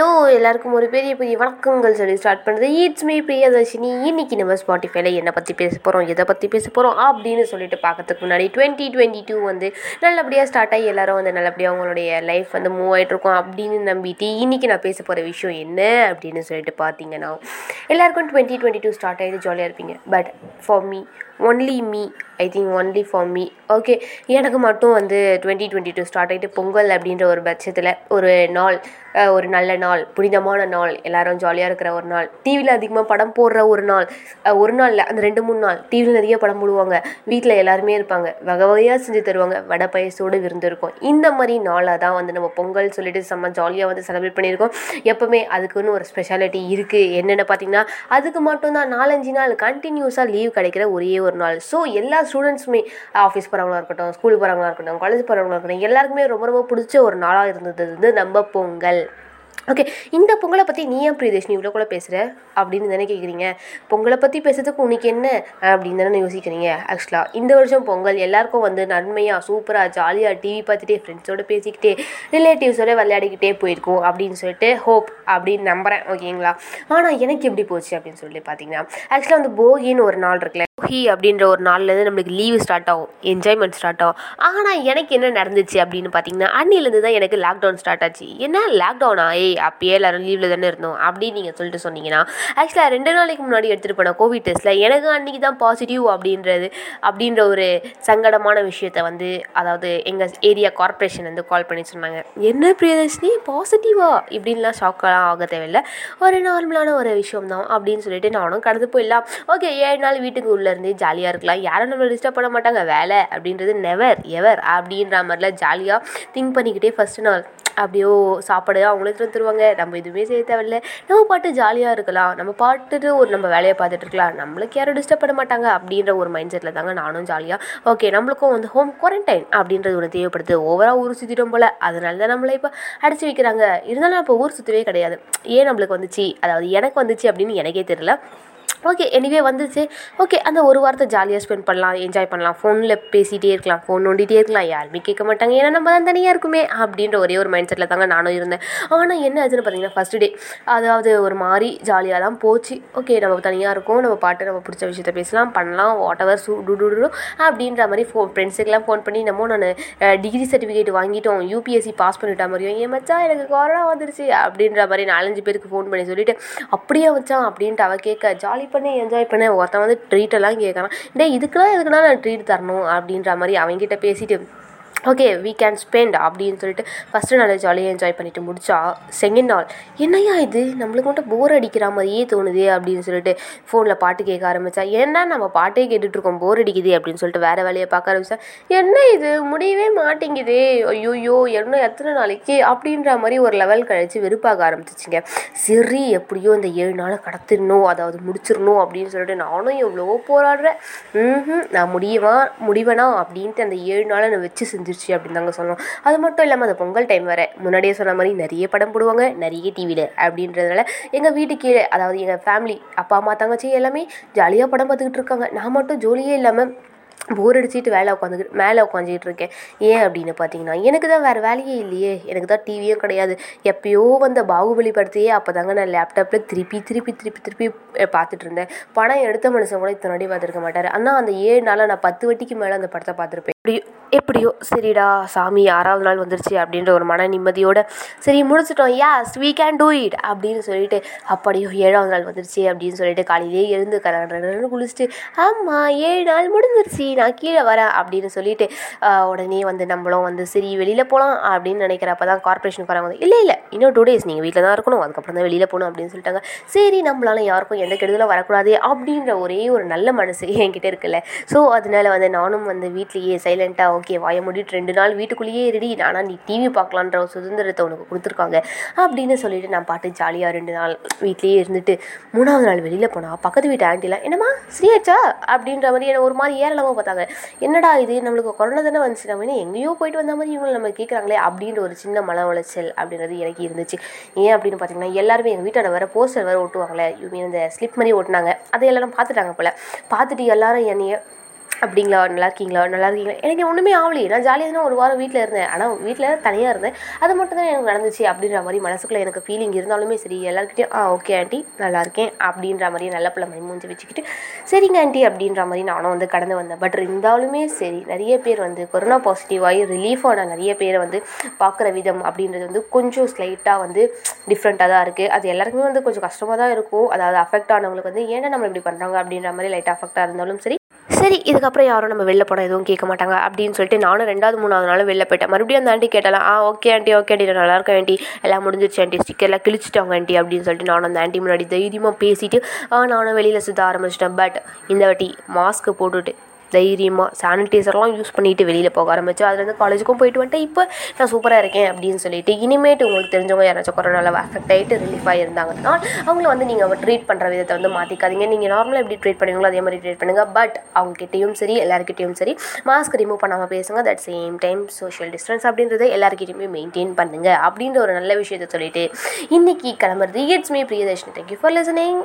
Hello எல்லாருக்கும் ஒரு பெரிய பெரிய வணக்கங்கள் சொல்லி ஸ்டார்ட் பண்ணுறது இட்ஸ் மீ பிரியதர்ஷினி இன்னைக்கு நம்ம ஸ்பாட்டிஃபைல என்னை பற்றி பேச போகிறோம் எதை பற்றி பேச போகிறோம் அப்படின்னு சொல்லிட்டு பார்க்கறதுக்கு முன்னாடி டுவெண்ட்டி டுவெண்ட்டி டூ வந்து நல்லபடியாக ஸ்டார்ட் ஆகி எல்லாரும் வந்து நல்லபடியாக அவங்களுடைய லைஃப் வந்து மூவ் ஆகிட்டு அப்படின்னு நம்பிட்டு இன்னைக்கு நான் பேச போகிற விஷயம் என்ன அப்படின்னு சொல்லிட்டு பார்த்தீங்கன்னா எல்லாருக்கும் டுவெண்ட்டி டுவெண்ட்டி டூ ஸ்டார்ட் ஆகிட்டு ஜாலியாக இருப்பீங்க. But for me only me I think only for me okay எனக்கு மட்டும் வந்து டுவெண்ட்டி டுவெண்ட்டி டூ ஸ்டார்ட் ஆகிட்டு பொங்கல் அப்படின்ற ஒரு பட்சத்தில் ஒரு நாள் ஒரு நல்ல நாள் புனிதமான நாள் எல்லாரும் ஜாலியாக இருக்கிற ஒரு நாள் டிவியில் அதிகமாக படம் போடுற ஒரு நாள் ஒரு நாள் இல்லை அந்த ரெண்டு மூணு நாள் டிவியில் நிறைய படம் போடுவாங்க. வீட்டில் எல்லாருமே இருப்பாங்க. வகை வகையாக செஞ்சு தருவாங்க. வடை பயசோடு விருந்து இருக்கும். இந்த மாதிரி நாளாக தான் வந்து நம்ம பொங்கல் சொல்லிட்டு செம்ம ஜாலியாக வந்து செலிப்ரேட் பண்ணியிருக்கோம். எப்போவுமே அதுக்குன்னு ஒரு ஸ்பெஷாலிட்டி இருக்குது என்னென்ன பார்த்தீங்கன்னா அதுக்கு மட்டும்தான். நாலஞ்சு நாள் கண்டினியூஸாக லீவ் கிடைக்கிற ஒரே ஒரு ஒரு நாள். ஸோ எல்லா ஸ்டூடெண்ட்ஸுமே ஆஃபீஸ் போகிறவங்களா இருக்கட்டும் ஸ்கூல் போகிறவங்களா இருக்கட்டும் காலேஜ் போகிறவங்களா இருக்கட்டும் எல்லாருக்குமே ரொம்ப ரொம்ப பிடிச்ச ஒரு நாளாக இருந்தது. வந்து நம்ம பொங்கல். ஓகே இந்த பொங்கலை பற்றி நீ ஏன் பிரியதர்ஷினி இவ்வளோ கூட பேசுகிற அப்படின்னு தானே கேட்குறீங்க பொங்கலை பற்றி பேசுறதுக்கு உனக்கு என்ன? அப்படின்னு தானே யோசிக்கிறீங்க. ஆக்சுவலாக இந்த வருஷம் பொங்கல் எல்லாருக்கும் வந்து நன்மையாக சூப்பராக ஜாலியாக டிவி பார்த்துட்டே ஃப்ரெண்ட்ஸோட பேசிக்கிட்டே ரிலேட்டிவ்ஸோட விளையாடிக்கிட்டே போயிருக்கோம் அப்படின்னு சொல்லிட்டு ஹோப் அப்படின்னு நம்புகிறேன் ஓகேங்களா ஆனால் எனக்கு எப்படி போச்சு அப்படின்னு சொல்லி பார்த்தீங்கன்னா ஆக்சுவலாக வந்து போகின்னு ஒரு நாள் இருக்குல்ல போகி அப்படின்ற ஒரு நாள்லேருந்து நம்மளுக்கு லீவு ஸ்டார்ட் ஆகும் என்ஜாய்மெண்ட் ஸ்டார்ட் ஆகும். ஆனால் எனக்கு என்ன நடந்துச்சு அப்படின்னு பார்த்தீங்கன்னா அன்னிலேருந்து தான் எனக்கு லாக்டவுன் ஸ்டார்ட் ஆச்சு. என்ன லாக்டவுனா ஏய் அப்பயே எல்லாரும் லீவில் தானே இருந்தோம் அப்படின்னு நீங்கள் சொல்லிட்டு சொன்னீங்கன்னா ஆக்சுவலாக ரெண்டு நாளைக்கு முன்னாடி எடுத்துகிட்டு போன கோவிட் டெஸ்ட்டில் எனக்கு அன்றைக்கி தான் பாசிட்டிவ் அப்படின்றது அப்படின்ற ஒரு சங்கடமான விஷயத்தை வந்து அதாவது எங்கள் ஏரியா கார்பரேஷன் வந்து கால் பண்ணி சொன்னாங்க. என்ன பிரியதர்ஷினி? பாசிட்டிவா இப்படின்லாம் ஷாக்கெல்லாம் ஆக தேவையில்லை. ஒரு நார்மலான ஒரு விஷயம் தான் அப்படின்னு சொல்லிட்டு நானும் கடந்து போயிடலாம். ஓகே ஏழு நாள் வீட்டுக்கு உள்ள இருந்தே ஜாலியாக இருக்கலாம். யாரும் நம்மளை டிஸ்டர்ப் பண்ண மாட்டாங்க. வேலை அப்படின்றது நெவர் எவர் அப்படின்ற மாதிரிலாம் ஜாலியாக திங்க் பண்ணிக்கிட்டே ஃபஸ்ட்டு நாள் அப்படியோ சாப்பாடு அவங்களே தருவாங்க நம்ம எதுவுமே செய்ய தேவையில்ல. நம்ம பாட்டு ஜாலியாக இருக்கலாம். நம்ம பாட்டுட்டு ஒரு நம்ம வேலையை பார்த்துட்டு இருக்கலாம். நம்மளுக்கு யாரும் டிஸ்டர்ப் பண்ண மாட்டாங்க அப்படின்ற ஒரு மைண்ட் செட்டில் தாங்க நானும் ஜாலியாக ஓகே நம்மளுக்கும் வந்து ஹோம் குவாரண்டைன் அப்படின்றது ஒன்று தேவைப்படுது. ஓவராக ஊர் சுற்றிட்டோம் போல். அதனால தான் நம்மளை இப்போ அடிச்சு வைக்கிறாங்க. இருந்தாலும் இப்போ ஊர் சுற்றவே கிடையாது. ஏன் நம்மளுக்கு வந்துச்சு? அதாவது எனக்கு வந்துச்சு அப்படின்னு எனக்கே தெரியல. ஓகே எனிவே வந்துச்சு. ஓகே அந்த ஒரு வாரத்தை ஜாலியாக ஸ்பெண்ட் பண்ணலாம் என்ஜாய் பண்ணலாம். ஃபோனில் பேசிகிட்டே இருக்கலாம் ஃபோன் நோண்டிகிட்டே இருக்கலாம். யாருமே கேட்க மாட்டாங்க. ஏன்னா நம்ம தான் தனியாக இருக்குமே அப்படின்ற ஒரே ஒரு மைண்ட் செட்டில் தாங்க நானும் இருந்தேன். ஆனால் என்ன ஆச்சுன்னு பார்த்தீங்கன்னா ஃபஸ்ட் டே அதாவது ஒரு மாதிரி ஜாலியாக தான் போச்சு. ஓகே நம்ம தனியாக இருக்கோம். நம்ம பாட்டு நம்ம பிடிச்ச விஷயத்த பேசலாம் பண்ணலாம். வாட் எவர் சூ டு அப்படின்ற மாதிரி ஃபோ ஃப்ரெண்ட்ஸுக்கெல்லாம் ஃபோன் பண்ணி நம்ம நான் டிகிரி சர்டிஃபிகேட் வாங்கிட்டோம். யூபிஎஸ்சி பாஸ் பண்ணிட்டா மாதிரியும் ஏன் மச்சா எனக்கு கொரோனா வந்துருச்சு. அப்படின்ற மாதிரி நாலஞ்சு பேருக்கு ஃபோன் பண்ணி சொல்லிட்டு அப்படியே வச்சான் அப்படின்ட்டு அவள் கேட்க ஜாலி பண்ணி என்ஜாய் பண்ணி ஒருத்தன் வந்து ட்ரீட்டெல்லாம் கேட்குறான் டேய் இதுக்கெல்லாம் எதுக்குன்னா நான் ட்ரீட் தரணும்? அப்படின்ற மாதிரி அவங்ககிட்ட பேசிட்டு ஓகே வீ கேன் ஸ்பெண்ட் அப்படின்னு சொல்லிட்டு ஃபஸ்ட்டு நாள் ஜாலியாக என்ஜாய் பண்ணிட்டு முடிச்சா செகண்ட் நாள் என்னையா இது? நம்மளுக்கு மட்டும் போர் அடிக்கிற மாதிரியே தோணுதே அப்படின்னு சொல்லிட்டு ஃபோனில் பாட்டு கேட்க ஆரம்பித்தா ஏன்னா நம்ம பாட்டே கேட்டுட்ருக்கோம் போர் அடிக்குது அப்படின்னு சொல்லிட்டு வேறு வேலையை பார்க்க ஆரம்பித்தா என்ன இது? முடியவே மாட்டேங்குதே. ஐயோயோ என்ன எத்தனை நாளைக்கு? அப்படின்ற மாதிரி ஒரு லெவல் கழிச்சு வெறுப்பாக ஆரம்பிச்சிச்சிங்க. சரி எப்படியோ இந்த ஏழு நாளை கடத்திடணும் அதாவது முடிச்சிடணும் அப்படின்னு சொல்லிட்டு நானும் எவ்வளவோ போராடுறேன். ம் நான் முடியவா? முடிவேனா? அப்படின்ட்டு அந்த ஏழு நாளை நான் வச்சு செஞ்சு செஞ்சிருச்சு அப்படின்னு தாங்க சொல்லணும். அது மட்டும் இல்லாமல் அந்த பொங்கல் டைம் வேறு. முன்னாடியே சொன்ன மாதிரி நிறைய படம் போடுவாங்க நிறைய டிவியில் அப்படின்றதுனால எங்கள் வீட்டு கீழே அதாவது எங்கள் ஃபேமிலி அப்பா அம்மா தங்கச்சி எல்லாமே ஜாலியாக படம் பார்த்துக்கிட்டு இருக்காங்க. நான் மட்டும் ஜோலியே இல்லாமல் போர் அடிச்சுட்டு வேலை உட்காந்துக்கிட்டு மேலே உட்காந்துக்கிட்டு இருக்கேன். ஏன் அப்படின்னு பார்த்தீங்கன்னா எனக்கு தான் வேறு வேலையே இல்லையே. எனக்கு தான் டிவியும் கிடையாது. எப்பயோ வந்த பாகுபலி படத்தையே அப்போ தாங்க நான் லேப்டாப்பில் திருப்பி திருப்பி திருப்பி திருப்பி பார்த்துட்டு இருந்தேன். படம் எடுத்த மனுஷன் கூட இத்தனை வாட்டி பார்த்துருக்க மாட்டார். ஆனால் அந்த ஏழு நாளாக நான் பத்து வட்டிக்கு மேலே அந்த படத்தை பார்த்துருப்பேன். எப்படியோ எப்படியோ சரிடா சாமி ஆறாவது நாள் வந்துருச்சு அப்படின்ற ஒரு மன நிம்மதியோடு சரி முடிச்சிட்டோம். யாஸ் வீ கேன் டூ இட் அப்படின்னு சொல்லிட்டு அப்படியோ ஏழாவது நாள் வந்துருச்சு அப்படின்னு சொல்லிட்டு காலையிலே எழுந்து கரண்டு குளிச்சுட்டு ஆமாம் ஏழு நாள் முடிஞ்சிருச்சு நான் கீழே வரேன் அப்படின்னு சொல்லிட்டு உடனே வந்து நம்மளும் வந்து சரி வெளியில் போகலாம் அப்படின்னு நினைக்கிறப்ப தான் கார்பரேஷனுக்காரங்க வந்து இல்லை இல்லை இன்னும் டூ டேஸ் நீங்கள் வீட்டில் தான் இருக்கணும். அதுக்கப்புறம் தான் வெளியில் போகணும் அப்படின்னு சொல்லிட்டாங்க. சரி நம்மளால யாருக்கும் எந்த கெடுதலும் வரக்கூடாது அப்படின்ற ஒரே ஒரு நல்ல மனசு என்கிட்ட இருக்குல்ல. ஸோ அதனால வந்து நானும் வந்து வீட்லேயே சைலண்ட்டாக ஓகே வாய முடிட்டு ரெண்டு நாள் வீட்டுக்குள்ளேயே ரெடி நானா நீ டிவி பார்க்கலான்ற ஒரு சுதந்திரத்தை உனக்கு கொடுத்துருக்காங்க. அப்படின்னு சொல்லிட்டு நான் பாட்டு ஜாலியாக ரெண்டு நாள் வீட்லேயே இருந்துட்டு மூணாவது நாள் வெளியில் போனால் பக்கத்து வீட்டு ஆண்டிலாம் என்னம்மா சரியாச்சா அப்படின்ற மாதிரி என்ன ஒரு மாதிரி ஏறலமாக பார்த்தாங்க. என்னடா இது? நம்மளுக்கு கொரோனா தானே வந்துச்சு. நம்ம என்ன எங்கேயோ போயிட்டு வந்த மாதிரி இவங்களை நம்ம கேட்குறாங்களே அப்படின்ற ஒரு சின்ன மன உளைச்சல் அப்படின்றது எனக்கு இருந்துச்சு. ஏன் அப்படின்னு பார்த்தீங்கன்னா எல்லாருமே எங்கள் வீட்டோட வர போஸ்டர் வேறு ஓட்டுவாங்களே யூ மீன் இந்த ஸ்லிப் மாதிரி ஓட்டினாங்க அதை எல்லாரும் பார்த்துட்டாங்க போல். பார்த்துட்டு எல்லாரும் என்னைய அப்படிங்களா? நல்லா இருக்கீங்களா? நல்லா இருக்கீங்களா? எனக்கு ஒன்றுமே ஆகலையே நான் ஜாலியாக தான் ஒரு வாரம் வீட்டில் இருந்தேன். ஆனால் வீட்டில் தனியாக இருந்தேன். அது மட்டும் தான் எனக்கு நடந்துச்சு அப்படின்ற மாதிரி மனசுக்குள்ளே எனக்கு ஃபீலிங் இருந்தாலுமே சரி எல்லாருக்கிட்டையும் ஆ ஓகே ஆண்டி நல்லா இருக்கேன் அப்படின்ற மாதிரி நல்ல பிள்ளை மாதிரி மூஞ்சி வச்சுக்கிட்டு சரிங்க ஆண்டி அப்படின்ற மாதிரி நானும் வந்து கடந்து வந்தேன். பட் இருந்தாலுமே சரி நிறைய பேர் வந்து கொரோனா பாசிட்டிவ் ஆகி ரிலீஃப் ஆன நிறைய பேரை வந்து பார்க்குற விதம் அப்படின்றது வந்து கொஞ்சம் ஸ்லைட்டாக வந்து டிஃப்ரெண்ட்டாக தான் இருக்குது அது எல்லாருக்குமே வந்து கொஞ்சம் கஷ்டமாக தான் இருக்கும். அதாவது அஃபெக்ட் ஆனவங்களுக்கு வந்து ஏன்னா நம்ம இப்படி பண்ணுறாங்க அப்படின்ற மாதிரி லைட்டாக அஃபெக்டாக இருந்தாலும் சரி சரி இதுக்கப்புறம் யாரும் நம்ம வெளில போனால் எதுவும் கேட்க மாட்டாங்க அப்படின்னு சொல்லிட்டு நானும் ரெண்டாவது மூணாவது நாள் வெளில போயிட்டேன். மறுபடியும் அந்த ஆண்டி கேட்டாலாம் ஆ ஓகே ஆண்டி ஓகே ஆண்டி நல்லா இருக்கேன் ஆண்டி. எல்லாம் முடிஞ்சிருச்சு ஆண்டி. ஸ்டிக்கர்லாம் கிழிச்சிட்டாங்க ஆண்டி அப்படின்னு சொல்லிட்டு நானும் அந்த ஆண்டி முன்னாடி தைரியமாக பேசிட்டு ஆ நானும் வெளியில் சுற்ற ஆரம்பிச்சிட்டேன். பட் இந்த வாட்டி மாஸ்க்கு போட்டுட்டு தைரியமாக சானிடைசர்லாம் யூஸ் பண்ணிட்டு வெளியில் போக ஆரம்பிச்சு அதுலேருந்து காலேஜுக்கும் போயிட்டு வந்துட்டு இப்போ நான் சூப்பராக இருக்கேன் அப்படின்னு சொல்லிட்டு இனிமேட்டு உங்களுக்கு தெரிஞ்சவங்க யாராச்சும் கொரோனாவில் அஃபெக்ட் ஆகிட்டு ரிலீஃப் ஆகியிருந்தாங்கன்னா அவங்கள வந்து நீங்கள் ட்ரீட் பண்ணுற விதத்தை வந்து மாற்றிக்காதீங்க நீங்கள் நார்மலாக எப்படி ட்ரீட் பண்ணுவீங்களோ அதே மாதிரி ட்ரீட் பண்ணுங்கள் பட் அவங்ககிட்டயும் சரி எல்லாருக்கிட்டையும் சரி மாஸ்க் ரிமூவ் பண்ணாமல் பேசுங்க. That same time social distance அப்படின்றத எல்லாருக்கிட்டையுமே மெயின்டைன் பண்ணுங்க அப்படின்ற ஒரு நல்ல விஷயத்த சொல்லிட்டு இன்னைக்கு கிளம்புறது. It's me Priyadarshan thank you for listening